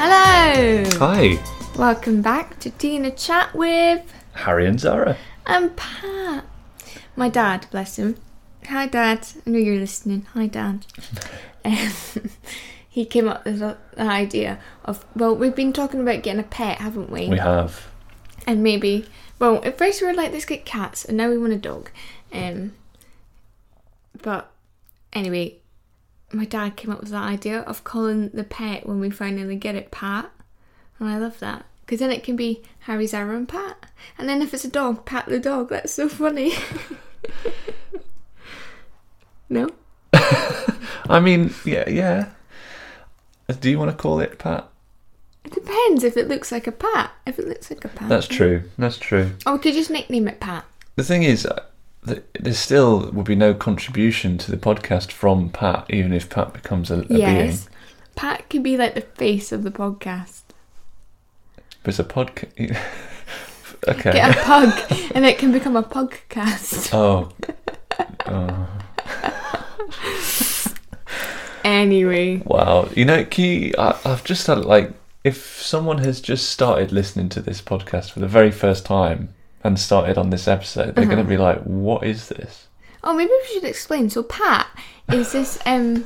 Hello! Hi, Welcome back to Tina Chat with Harry and Zara. and Pat. My dad, bless him. Hi, Dad. I know you're listening. Hi, Dad. Um, he came up with the idea of well, we've been talking about getting a pet, haven't we? We have. and maybe well at first we were like let's get cats and now we want a dog um but anyway my dad came up with that idea of calling the pet when we finally get it pat and i love that because then it can be harry zara and pat and then if it's a dog pat the dog that's so funny no I mean, yeah, yeah. Do you want to call it Pat? it depends if it looks like a pat if it looks like a pat That's true. That's true. or we could just nickname it pat The thing is, there still would be no contribution to the podcast from Pat, even if Pat becomes a, a being. yes pat could be like the face of the podcast But it's a podcast. okay. Get a pug, and it can become a pugcast. Oh. oh. Anyway, Wow. You know, Key, I, I've just had like, if someone has just started listening to this podcast for the very first time and started on this episode, they're going to be like, what is this? oh, maybe we should explain. So Pat is this um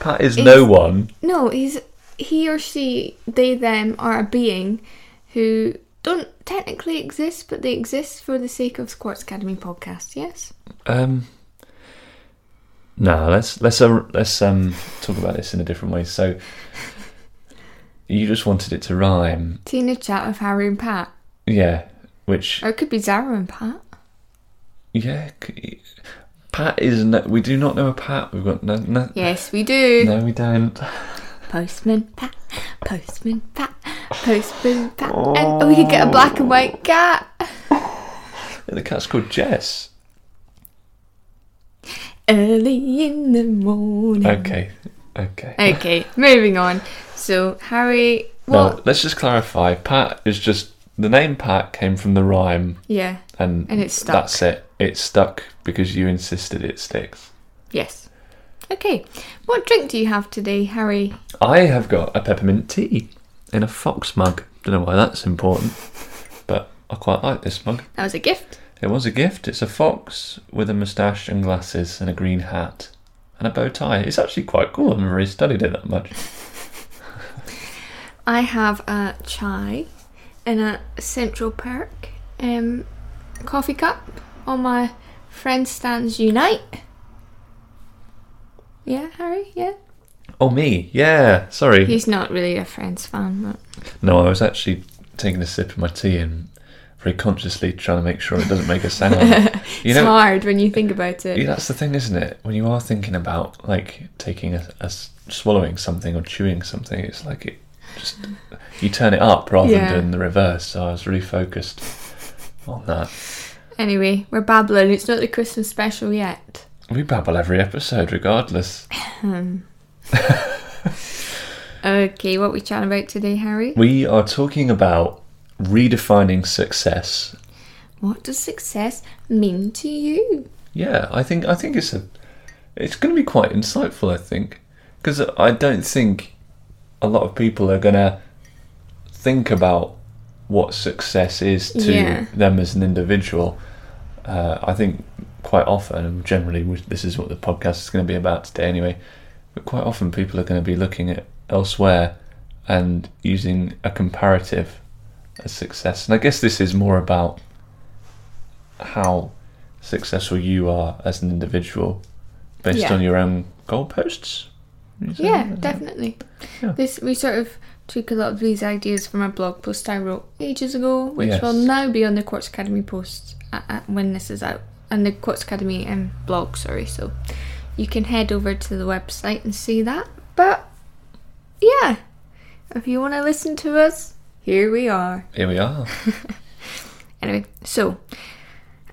Pat is Is- no one. no, he's he or she, they them are a being who don't technically exist, but they exist for the sake of Quartz Academy podcast. Yes. Um, no, let's let's uh, let's um talk about this in a different way. So, you just wanted it to rhyme, Tina chat with Harry and Pat, yeah? Which oh, it could be Zara and Pat. yeah, Pat is no, we do not know a Pat. We've got no no. Yes, we do. No, we don't. Postman Pat, Postman Pat, Postman Pat, and oh, we could get a black and white cat. The cat's called Jess. Early in the morning. Okay, okay. Okay, moving on. So Harry, what? No, let's just clarify. Pat is just the name. Pat came from the rhyme, Yeah. and And it's stuck. That's it. It stuck because you insisted it sticks. Yes. Okay. What drink do you have today, Harry? I have got a peppermint tea in a fox mug. Don't know why that's important, but I quite like this mug. That was a gift. It was a gift. It's a fox with a moustache and glasses and a green hat and a bow tie. It's actually quite cool. I haven't really studied it that much. I have a chai in a Central Perk um, coffee cup on my Friend Stands Unite. Yeah, Harry? Yeah? Oh, me? Yeah. Sorry. He's not really a Friends fan, but No, I was actually taking a sip of my tea and very consciously trying to make sure it doesn't make a sound. you it's know, hard when you think about it. Yeah, that's the thing, isn't it? When you are thinking about like taking a swallowing something or chewing something, it's like it just you turn it up rather Yeah. than doing the reverse. So I was really focused on that. Anyway, we're babbling. It's not the Christmas special yet. We babble every episode, regardless. Okay, what we chatting about today, Harry? We are talking about redefining success. What does success mean to you? Yeah, I think I think it's a it's going to be quite insightful. I think because I don't think a lot of people are going to think about what success is to Yeah. them as an individual. Uh, I think quite often, and generally, this is what the podcast is going to be about today, anyway. But quite often, people are going to be looking at elsewhere and using a comparative as success. And I guess this is more about how successful you are as an individual based Yeah. on your own goalposts. Yeah, definitely. Yeah. This we sort of took a lot of these ideas from a blog post I wrote ages ago, which Yes. will now be on the Quartz Academy post at, at, when this is out, and the Quartz Academy um, blog. Sorry, so you can head over to the website and see that. But yeah, if you want to listen to us, here we are. Here we are. Anyway, so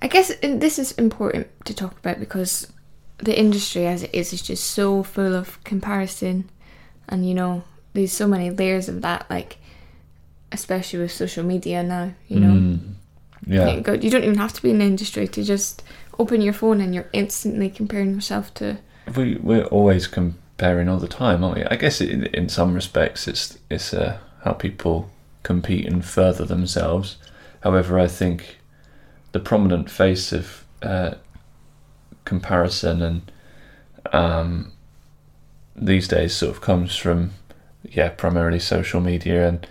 I guess this is important to talk about because the industry as it is is just so full of comparison and you know there's so many layers of that like especially with social media now you know Mm, yeah. you, go, you don't even have to be in the industry to just open your phone and you're instantly comparing yourself to We we're always comparing all the time, aren't we? I guess in, in some respects, it's it's uh, how people compete and further themselves. However, I think the prominent face of uh, comparison and um, these days sort of comes from yeah primarily social media and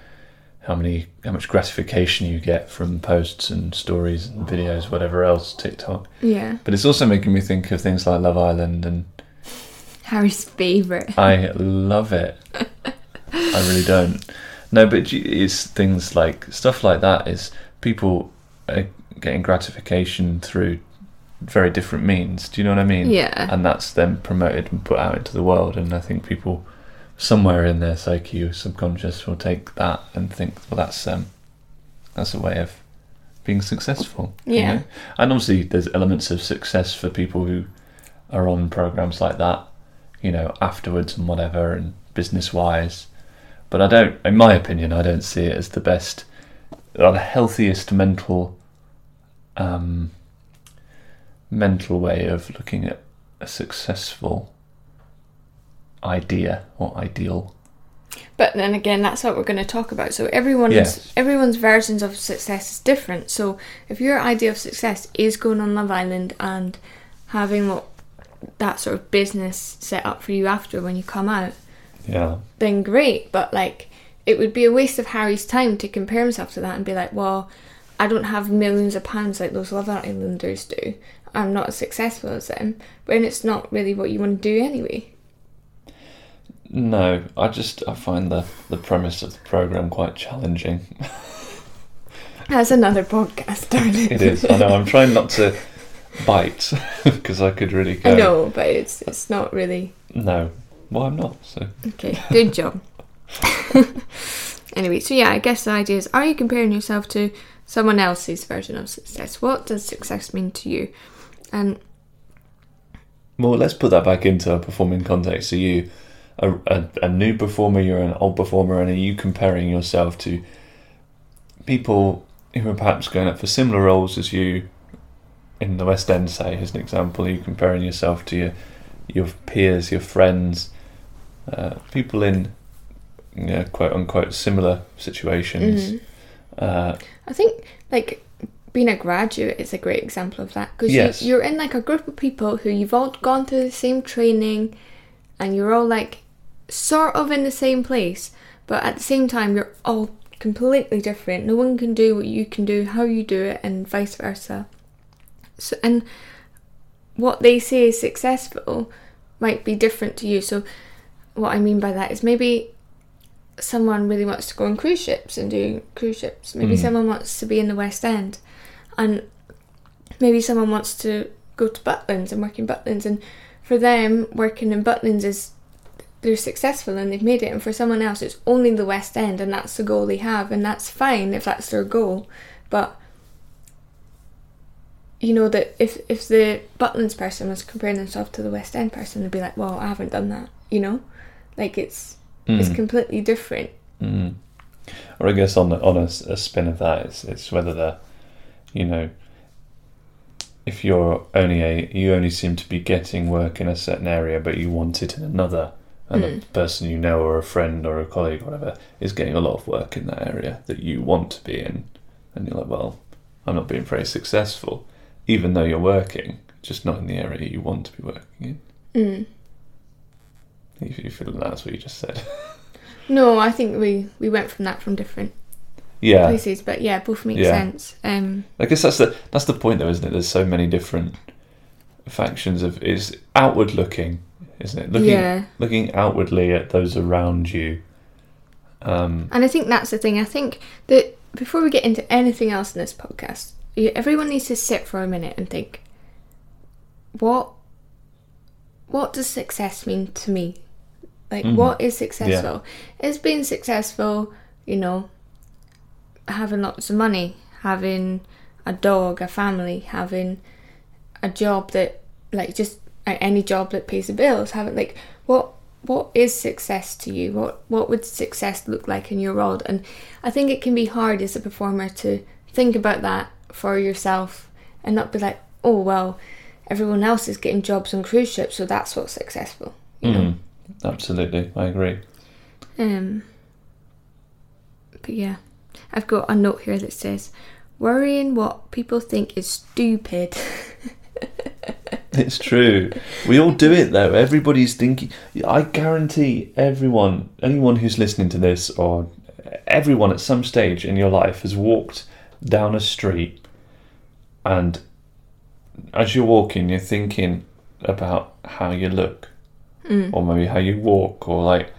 how many how much gratification you get from posts and stories and videos whatever else TikTok Yeah. but it's also making me think of things like Love Island and Harry's favourite. I love it I really don't no but it's things like stuff like that is people are getting gratification through very different means do you know what I mean Yeah. and that's then promoted and put out into the world and i think people somewhere in their psyche or subconscious will take that and think well that's um that's a way of being successful you Yeah. know? and obviously there's elements of success for people who are on programs like that you know afterwards and whatever and business wise but i don't in my opinion i don't see it as the best or the healthiest mental um mental way of looking at a successful idea or ideal. But then again, that's what we're going to talk about. So everyone's Yes. everyone's versions of success is different. So if your idea of success is going on Love Island and having what that sort of business set up for you after when you come out, Yeah. then great. But like, it would be a waste of Harry's time to compare himself to that and be like, well, I don't have millions of pounds like those Love Islanders do. I'm not as successful as them. When it's not really what you want to do anyway. No, I just I find the the premise of the program quite challenging. That's another podcast, darling. It is. I know. I'm trying not to bite because I could really go. I know, but it's it's not really No. Well, I'm not. So okay. Good job. anyway, so yeah, I guess the idea is: Are you comparing yourself to someone else's version of success? What does success mean to you? And Well, let's put that back into a performing context. Are you a, a, a new performer? You're an old performer, and are you comparing yourself to people who are perhaps going up for similar roles as you in the West End? Say, as an example, are you comparing yourself to your your peers, your friends, uh, people in you know, quote unquote similar situations? Mhm. Uh, I think like being a graduate is a great example of that because Yes. you, you're in like a group of people who you've all gone through the same training, and you're all like sort of in the same place, but at the same time you're all completely different. No one can do what you can do, how you do it, and vice versa. So and what they say is successful might be different to you. So what I mean by that is maybe someone really wants to go on cruise ships and do cruise ships. Maybe Mm. someone wants to be in the West End, and maybe someone wants to go to Butlins and work in Butlins. And for them, working in Butlins is they're successful and they've made it. And for someone else, it's only the West End, and that's the goal they have, and that's fine if that's their goal. But you know that if if the Butlins person was comparing themselves to the West End person, they'd be like, "Well, I haven't done that," you know, like it's it's mm. completely different. Mm. Or I guess on the, on a, a spin of that, it's, it's whether the, you know, if you're only a you only seem to be getting work in a certain area, but you want it in another, and Mm. the person you know or a friend or a colleague or whatever is getting a lot of work in that area that you want to be in, and you're like, well, I'm not being very successful, even though you're working, just not in the area you want to be working in. Mm. You, you feel that's what you just said. No, I think we we went from that from different yeah. places, but yeah, both make Yeah. sense. Um, I guess that's the that's the point, though, isn't it? There's so many different factions of is outward looking, isn't it? Looking yeah, looking outwardly at those around you. Um, and I think that's the thing. I think that before we get into anything else in this podcast, everyone needs to sit for a minute and think, what what does success mean to me? Like, Mhm. what is successful? Is being successful, you know, having lots of money, having a dog, a family, having a job that, like, just any job that pays the bills, having like, what what is success to you? What what would success look like in your world? And I think it can be hard as a performer to think about that for yourself and not be like, oh well, everyone else is getting jobs on cruise ships, so that's what's successful. You know? mm, Absolutely, I agree. Um, but yeah, I've got a note here that says, "Worrying what people think is stupid." It's true. We all do it though. Everybody's thinking. I guarantee everyone, anyone who's listening to this, or everyone at some stage in your life has walked down a street, and as you're walking, you're thinking about how you look, Mm. or maybe how you walk, or like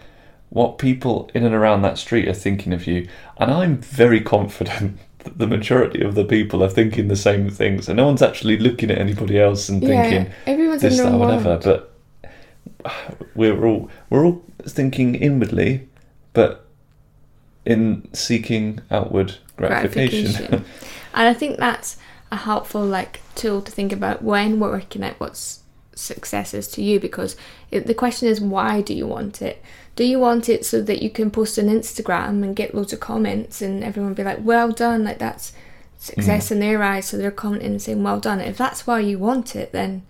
what people in and around that street are thinking of you. And I'm very confident that the majority of the people are thinking the same things, and no one's actually looking at anybody else and thinking everyone's this, that, whatever. But we're all we're all thinking inwardly, but in seeking outward gratification. Gratification. and I think that's a helpful like tool to think about when we're working out what's success is to you because it, the question is why do you want it do you want it so that you can post on instagram and get loads of comments and everyone be like well done like that's success in their eyes so they're commenting and saying well done. If that's why you want it then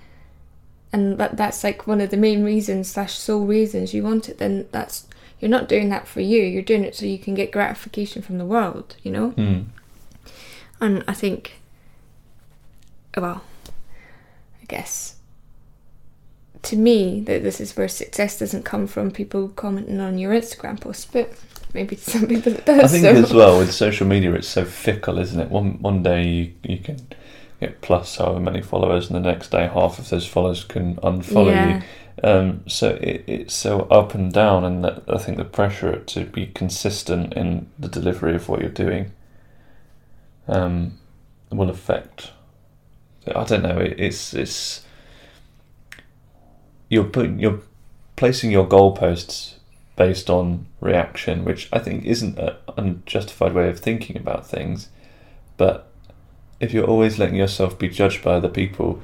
and that that's like one of the main reasons slash sole reasons you want it then that's you're not doing that for you you're doing it so you can get gratification from the world you know? Hmm. and I think, well, I guess to me that this is where success doesn't come from people commenting on your Instagram post, but maybe to some people it does. I think so. as well with social media, it's so fickle, isn't it? One one day you, you can get plus however many followers, and the next day half of those followers can unfollow yeah, you. Um, so it, it's so up and down, and that, I think the pressure to be consistent in the delivery of what you're doing um, will affect. I don't know. It, it's it's you're putting you're placing your goalposts based on reaction, which I think isn't an unjustified way of thinking about things. But if you're always letting yourself be judged by other people,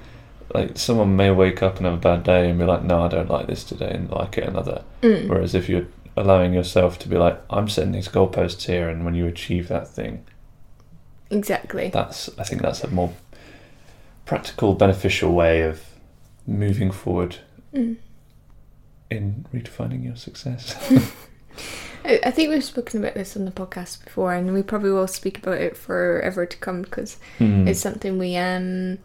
like someone may wake up and have a bad day and be like, "No, I don't like this today," and like it another. Mm. Whereas if you're allowing yourself to be like, "I'm setting these goalposts here," and when you achieve that thing, exactly. that's I think that's a more practical, beneficial way of moving forward Mm. in redefining your success. I, think we've spoken about this on the podcast before, and we probably will speak about it forever to come because Hmm. it's something we um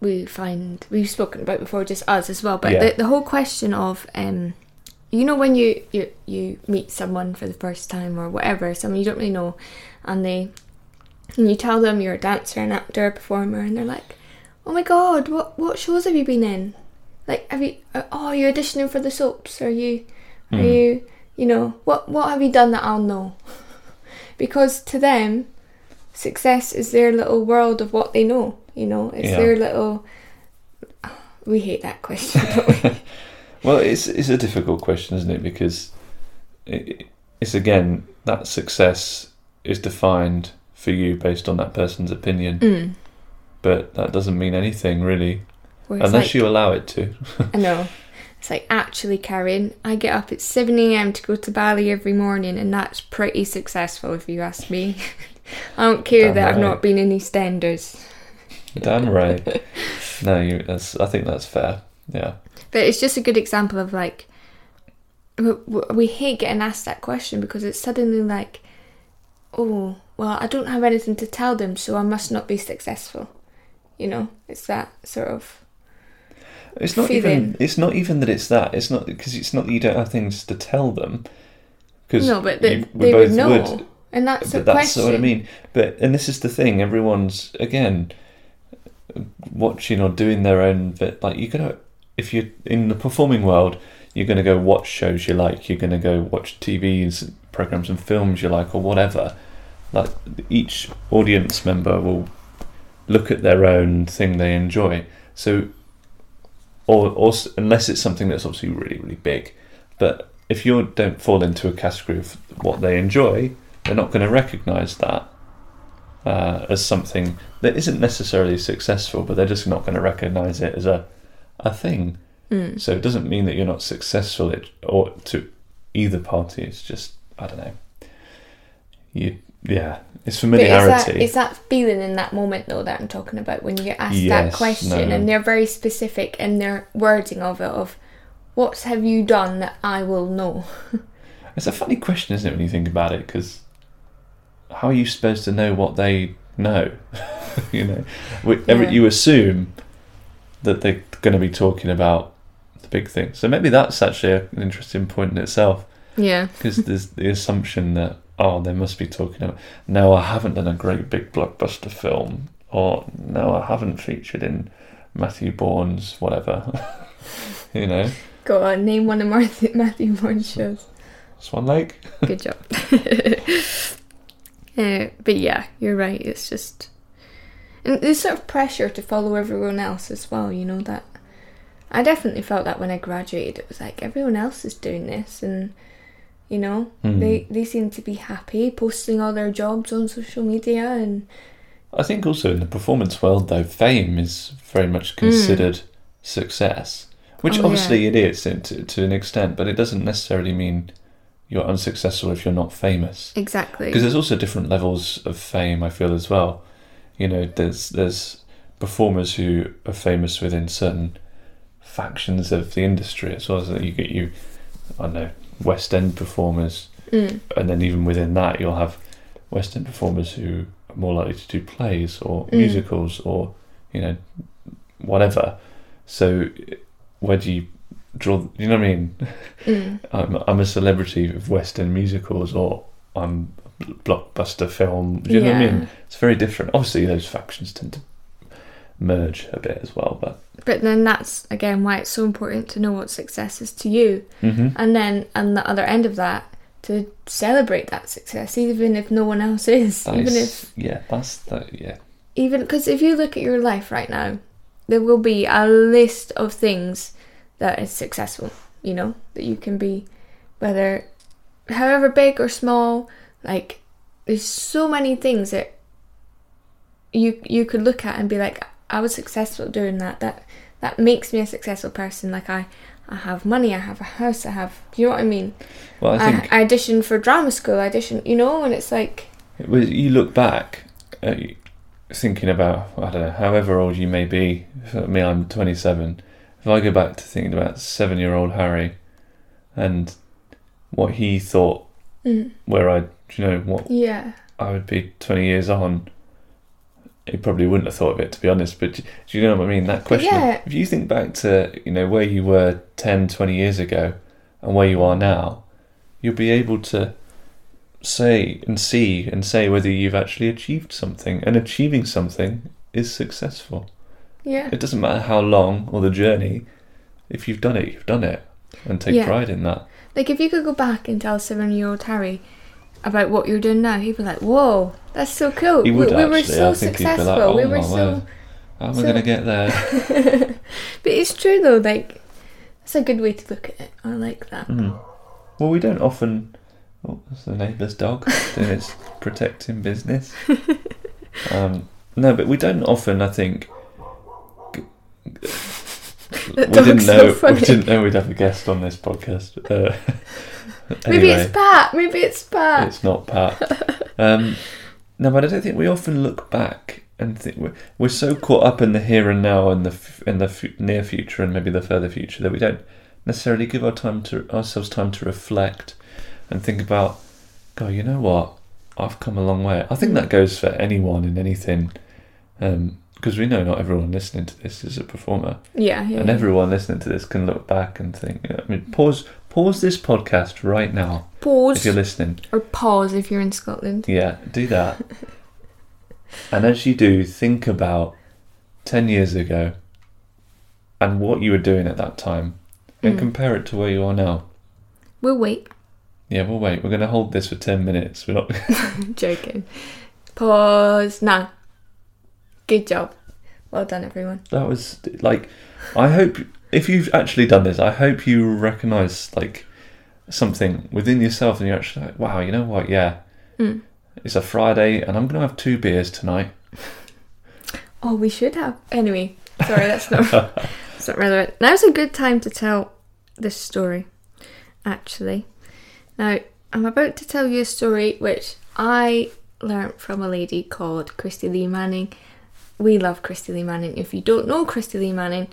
we find we've spoken about before just us as well but Yeah. the, the whole question of um you know when you, you you meet someone for the first time or whatever someone you don't really know and they and you tell them you're a dancer an actor a performer and they're like oh my god what what shows have you been in like have you uh, oh are you're auditioning for the soaps are you are Hmm. you you know what what have you done that i'll know because to them success is their little world of what they know you know it's Yeah. their little we hate that question don't we Well, it's it's a difficult question, isn't it? Because it, it's again that success is defined for you based on that person's opinion, mm. but that doesn't mean anything really, unless like, you allow it to. I know. It's like actually, Karen, I get up at 7 a.m. to go to ballet every morning, and that's pretty successful if you ask me. I don't care Damn that I've not been in EastEnders. Damn right. No, you. That's. I think that's fair. Yeah. But it's just a good example of like, we hate getting asked that question because it's suddenly like, oh, well, I don't have anything to tell them, so I must not be successful. You know, it's that sort of. It's not Feeling. even. It's not even that it's that. It's not because it's not that you don't have things to tell them. Because No, but they, you- we they both would know. would. And that's the but that's question. what I mean. But and this is the thing. Everyone's again watching or doing their own. But like you gotta, if you're in the performing world, you're gonna go watch shows you like. You're gonna go watch TVs programs and films you like, or whatever. Like each audience member will look at their own thing they enjoy. So, or, or unless it's something that's obviously really really big, but if you don't fall into a category of what they enjoy, they're not going to recognise that uh, as something that isn't necessarily successful, but they're just not going to recognise it as a a thing. Mm. So it doesn't mean that you're not successful it, or to either party. It's just I don't know. You yeah, it's But it's familiarity. that, it's that feeling in that moment, though, that I'm talking about when you get asked Yes, that question no. and they're very specific in their wording of it, of what have you done that I will know? It's a funny question, isn't it, when you think about it? Because how are you supposed to know what they know? you know, Yeah. you assume that they're going to be talking about the big thing. So maybe that's actually an interesting point in itself. Yeah. because there's the assumption that oh they must be talking about no I haven't done a great big blockbuster film or no I haven't featured in Matthew Bourne's whatever you know Go on, name one of Matthew, Matthew Bourne's shows. Swan Lake Good job. uh, but yeah, you're right. It's just. And there's sort of pressure to follow everyone else as well, you know, that. I definitely felt that when I graduated. It was like everyone else is doing this, and, you know, Hmm. they, they seem to be happy posting all their jobs on social media, and. I think also in the performance world though fame is very much considered success which Oh, obviously it is to, to, an extent but it doesn't necessarily mean you're unsuccessful if you're not famous Exactly. because there's also different levels of fame I feel as well you know there's there's performers who are famous within certain factions of the industry as well as that you get you I don't know West End performers Mm. and then even within that you'll have West End performers who are more likely to do plays or Mm. musicals or you know whatever so where do you draw you know what I mean Mm. I'm, I'm a celebrity of West End musicals or I'm blockbuster film. Do you know what I mean? It's very different. Obviously, those factions tend to merge a bit as well, but But then that's, again, why it's so important to know what success is to you. hmm and then on the other end of that to celebrate that success even if no one else is that even is- if yeah, that's that. Yeah, even because if you look at your life right now there will be a list of things that is successful you know that you can be whether however big or small like there's so many things that you you could look at and be like I was successful doing that that that makes me a successful person like I I have money I have a house I have do you know what I mean well, I I, think I auditioned for drama school. I auditioned, you know, and it's like, it was- you look back, y- thinking about I don't know, however old you may be. For me, I'm 27. If I go back to thinking about seven-year-old Harry, and what he thought, mm, where I, you know, what yeah, I would be 20 years on, he probably wouldn't have thought of it, to be honest. But do do you know what I mean? That question, yeah. if you think back to, you know, where you were 10, 20 years ago and where you are now, you'll be able to say and see and say whether you've actually achieved something. And achieving something is successful. yeah, It doesn't matter how long or the journey, if you've done it, you've done it. And take Yeah. pride in that. Like if you could go back and tell seven-year-old Harry about what you're doing now, he'd be like, "Whoa, that's so cool. We, we were so I think he'd be like, successful. "Oh we were so." How am I going to get there? but it's true though. Like, it's a good way to look at it. I like that. Mm. Well, we don't often. Oh, that's the neighbour's dog doing its protecting business. Um, no, but we don't often. I think. we didn't so know. we didn't know we'd have a guest on this podcast. Uh, Maybe anyway, it's Pat. Maybe it's Pat. it's not Pat. Um, no, but I don't think we often look back and think we're, we're so caught up in the here and now and the in the f- near future and maybe the further future that we don't necessarily give our time to ourselves time to reflect and think about. Go, you know what? I've come a long way. I think that goes for anyone in anything, because we know not everyone listening to this is a performer, yeah, yeah. and everyone listening to this can look back and think. I mean, pause, pause this podcast right now Pause. if you're listening. or pause if you're in Scotland. Yeah, do that. and as you do, think about 10 years ago and what you were doing at that time and Mm. compare it to where you are now. We'll wait. Yeah, we'll wait, we're going to hold this for 10 minutes. We're not. Joking. Pause now. Good job. Well done, everyone. That was like, I hope if you've actually done this, I hope you recognize like something within yourself and you're actually like, wow, you know what? Yeah, Mm. it's a Friday and I'm going to have two beers tonight. Oh, we should have. Anyway, sorry, that's not that's not relevant. Now's a good time to tell this story. Actually, now I'm about to tell you a story which I learnt from a lady called Christy Lee Manning. We love Christy Lee Manning. If you don't know Christy Lee Manning,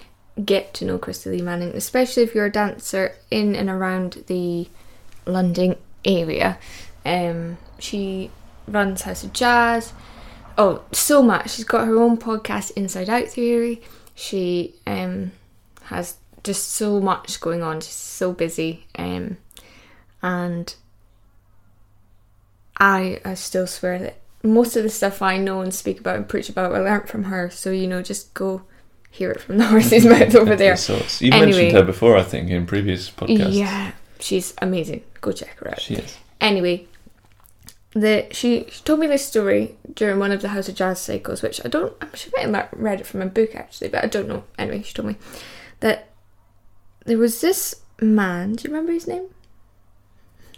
get to know Christy Lee Manning, especially if you're a dancer in and around the London area. Um, she runs House of Jazz. Oh, so much. She's got her own podcast, Inside Out Theory. She um, has just so much going on. She's so busy. Um, and I, I still swear that most of the stuff I know and speak about and preach about, I learnt from her. So, you know, just go hear it from the horse's mouth over there. Sorts. You've Anyway. mentioned her before, I think, in previous podcasts. Yeah, she's amazing. Go check her out. She is. Anyway, the she, she told me this story during one of the House of Jazz cycles, which I don't. I'm sure I might have read it from a book actually, but I don't know. Anyway, she told me that there was this man. Do you remember his name?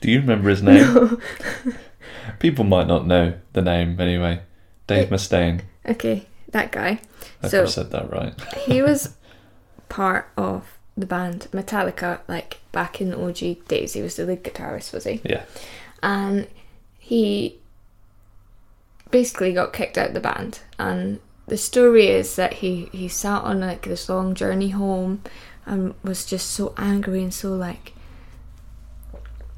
Do you remember his name? People might not know the name anyway. Dave It- Mustaine. Okay, that guy. I So- said that right. He was part of the band Metallica, like back in the OG days. He was the lead guitarist, was he? Yeah. and he basically got kicked out of the band and the story is that he he sat on like this long journey home and was just so angry and so like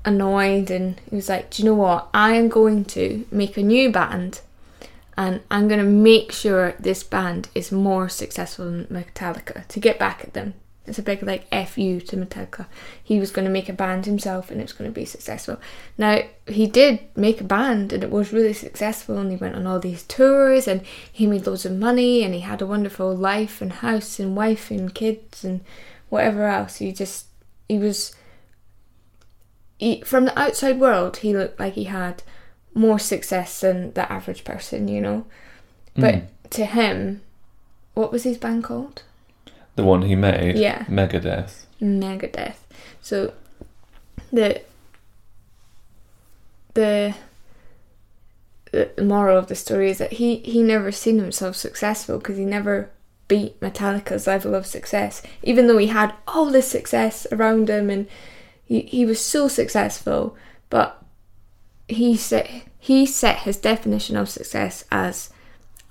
annoyed and he was like do you know what i am going to make a new band and i'm going to make sure this band is more successful than metallica to get back at them. It's a big like fu to metallica. He was going to make a band himself and it was going to be successful. Now he did make a band and it was really successful and he went on all these tours and he made loads of money and he had a wonderful life and house and wife and kids and whatever else. He just he was he, from the outside world he looked like he had more success than the average person you know but Mm. to him what was his band called The one he made. Yeah. Megadeth. Megadeth. So the the the moral of the story is that he he never seen himself successful because he never beat Metallica's level of success, even though he had all this success around him and he, he was so successful, but he set he set his definition of success as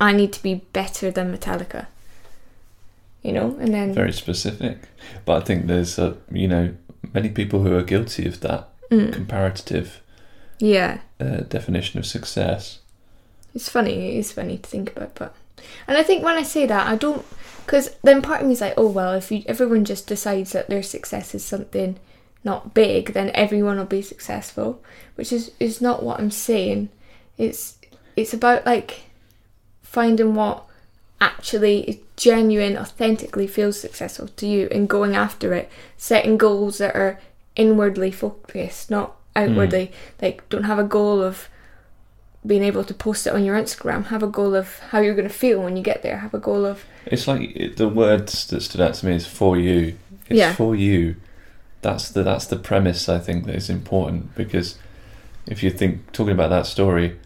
I need to be better than Metallica. You know, and then Very specific. But I think there's, a you know, many people who are guilty of that Mm. comparative yeah, uh, definition of success. It's funny. It's funny to think about, but and I think when I say that, I don't because then part of me is like, oh well, if you, everyone just decides that their success is something not big, then everyone will be successful, which is is not what I'm saying. It's it's about like finding what actually is genuine, authentically feels successful to you, and going after it, setting goals that are inwardly focused, not outwardly. Hmm. Like, don't have a goal of being able to post it on your Instagram. Have a goal of how you're going to feel when you get there. Have a goal of It's like the words that stood out to me is for you. It's Yeah. for you. That's the that's the premise I think that is important because if you think talking about that story,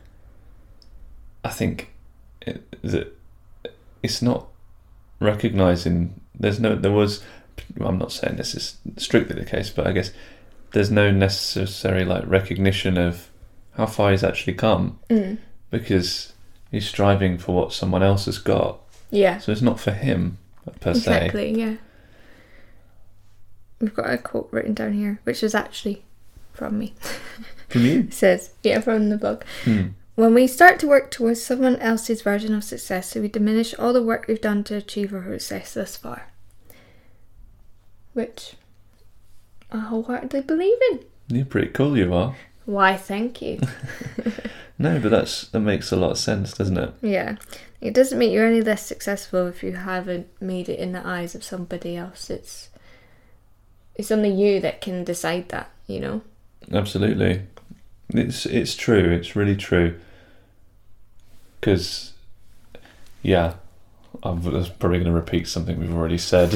I think it, that it's not recognizing. There's no there was. I'm not saying this is strictly the case, but I guess there's no necessary like recognition of how far he's actually come mm, because he's striving for what someone else has got. yeah, So it's not for him per se. exactly, yeah. We've got a quote written down here, which is actually from me. From you? It says, yeah, from the blog. Hmm. When we start to work towards someone else's version of success, we diminish all the work we've done to achieve our success thus far. Which I wholeheartedly believe in. You're pretty cool, you are. Why, thank you. No, but that's that makes a lot of sense, doesn't it? yeah. It doesn't make you're any less successful if you haven't made it in the eyes of somebody else. It's it's only you that can decide that, you know? Absolutely. It's it's true. It's really true. Because, yeah, I'm probably going to repeat something we've already said,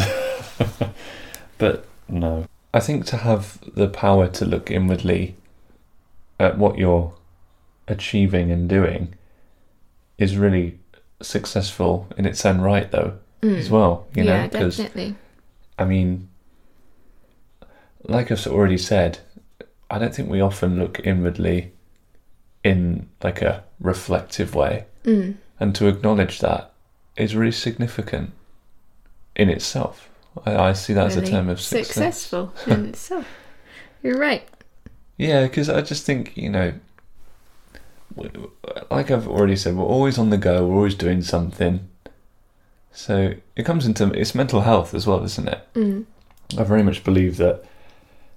but no. I think to have the power to look inwardly at what you're achieving and doing is really successful in its own right, though, mm. as well. You know, yeah, 'cause- definitely. I mean, like I've already said, I don't think we often look inwardly in like a reflective way, Mm. and to acknowledge that is really significant in itself. I, I see that as a term of success. successful in itself. You're right. Yeah, because I just think you know, like I've already said, we're always on the go. We're always doing something. So it comes into it's mental health as well, isn't it? Mm. I very much believe that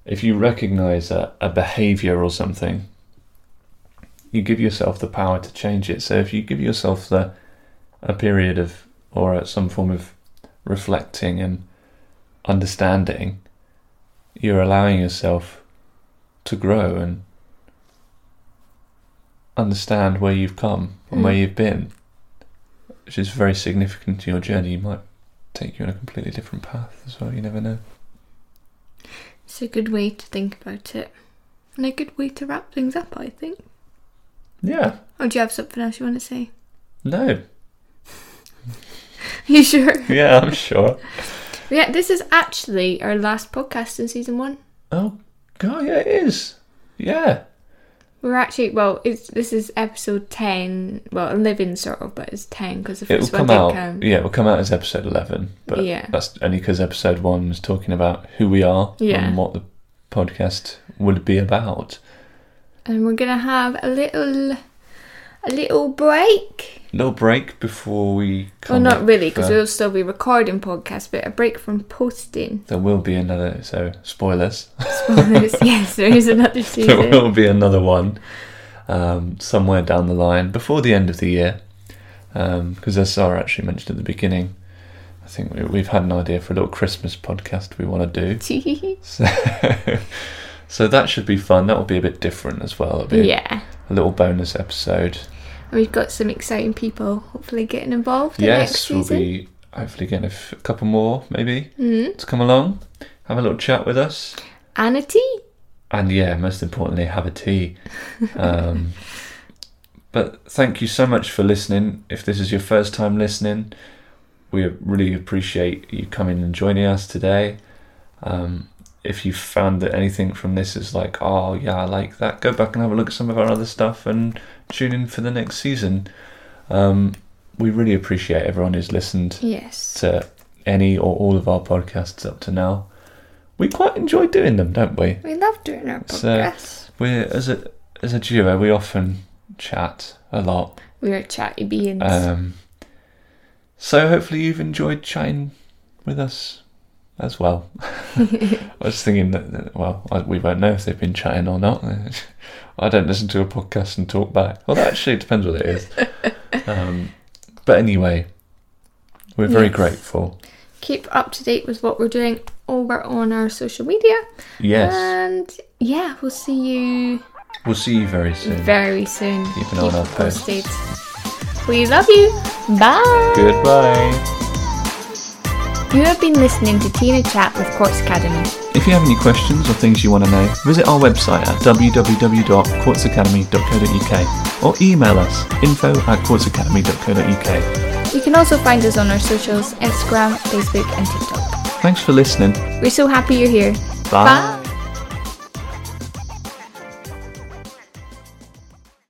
if you recognise a, a behaviour or something, you give yourself the power to change it. So if you give yourself the a period of or some form of reflecting and understanding, you're allowing yourself to grow and understand where you've come and where Mm. you've been, which is very significant to your journey. You might take you on a completely different path as well. You never know. It's a good way to think about it. And a good way to wrap things up, I think. Yeah. Or do you have something else you want to say? No. you sure? Yeah, I'm sure. Yeah, this is actually our last podcast in season one. Oh, God, yeah, it is. Yeah. We're actually well. It's this is episode ten. Well, eleven sort of, but it's ten because the first one come didn't out. count. Yeah, it will come out as episode 11. But Yeah. that's only because episode 1 was talking about who we are Yeah. and what the podcast would be about. And we're gonna have a little, a little break. little break before we Well, not really, because uh, we'll still be recording podcasts, but a break from posting. There will be another, so spoilers. Spoilers. yes, there is another season. there will be another one um, somewhere down the line before the end of the year. Because as Sarah actually mentioned at the beginning, I think we, we've had an idea for a little Christmas podcast we want to do. So, so that should be fun. That will be a bit different as well. It'll be yeah. a little bonus episode. And we've got some exciting people hopefully getting involved in yes, we'll season. be hopefully getting a, f- a couple more maybe Mm. to come along, have a little chat with us. And a tea. and yeah, most importantly, have a tea. Um, but thank you so much for listening. If this is your first time listening, we really appreciate you coming and joining us today. Um, if you found that anything from this is like, oh yeah, I like that, go back and have a look at some of our other stuff and tune in for the next season. Um, we really appreciate everyone who's listened Yes. to any or all of our podcasts up to now. We quite enjoy doing them, don't we? We love doing our So- podcasts. We're as a as a duo, we often chat a lot. We're chatty beings. Um, so hopefully you've enjoyed chatting with us as well. I was thinking that, well, I, we won't know if they've been chatting or not. I don't listen to a podcast and talk back. Well, that actually depends what it is. Um, but anyway, we're very Yes. grateful. Keep up to date with what we're doing over on our social media. Yes, And yeah, we'll see you we'll see you very soon. very soon. Keep an eye on our posted. We love you. Bye. Goodbye. You have been listening to Tina Chat with Quartz Academy. If you have any questions or things you want to know, visit our website at www.quartzacademy.co.uk or email us info at quartzacademy.co.uk. You can also find us on our socials Instagram, Facebook, and TikTok. Thanks for listening. We're so happy you're here. Bye. Bye.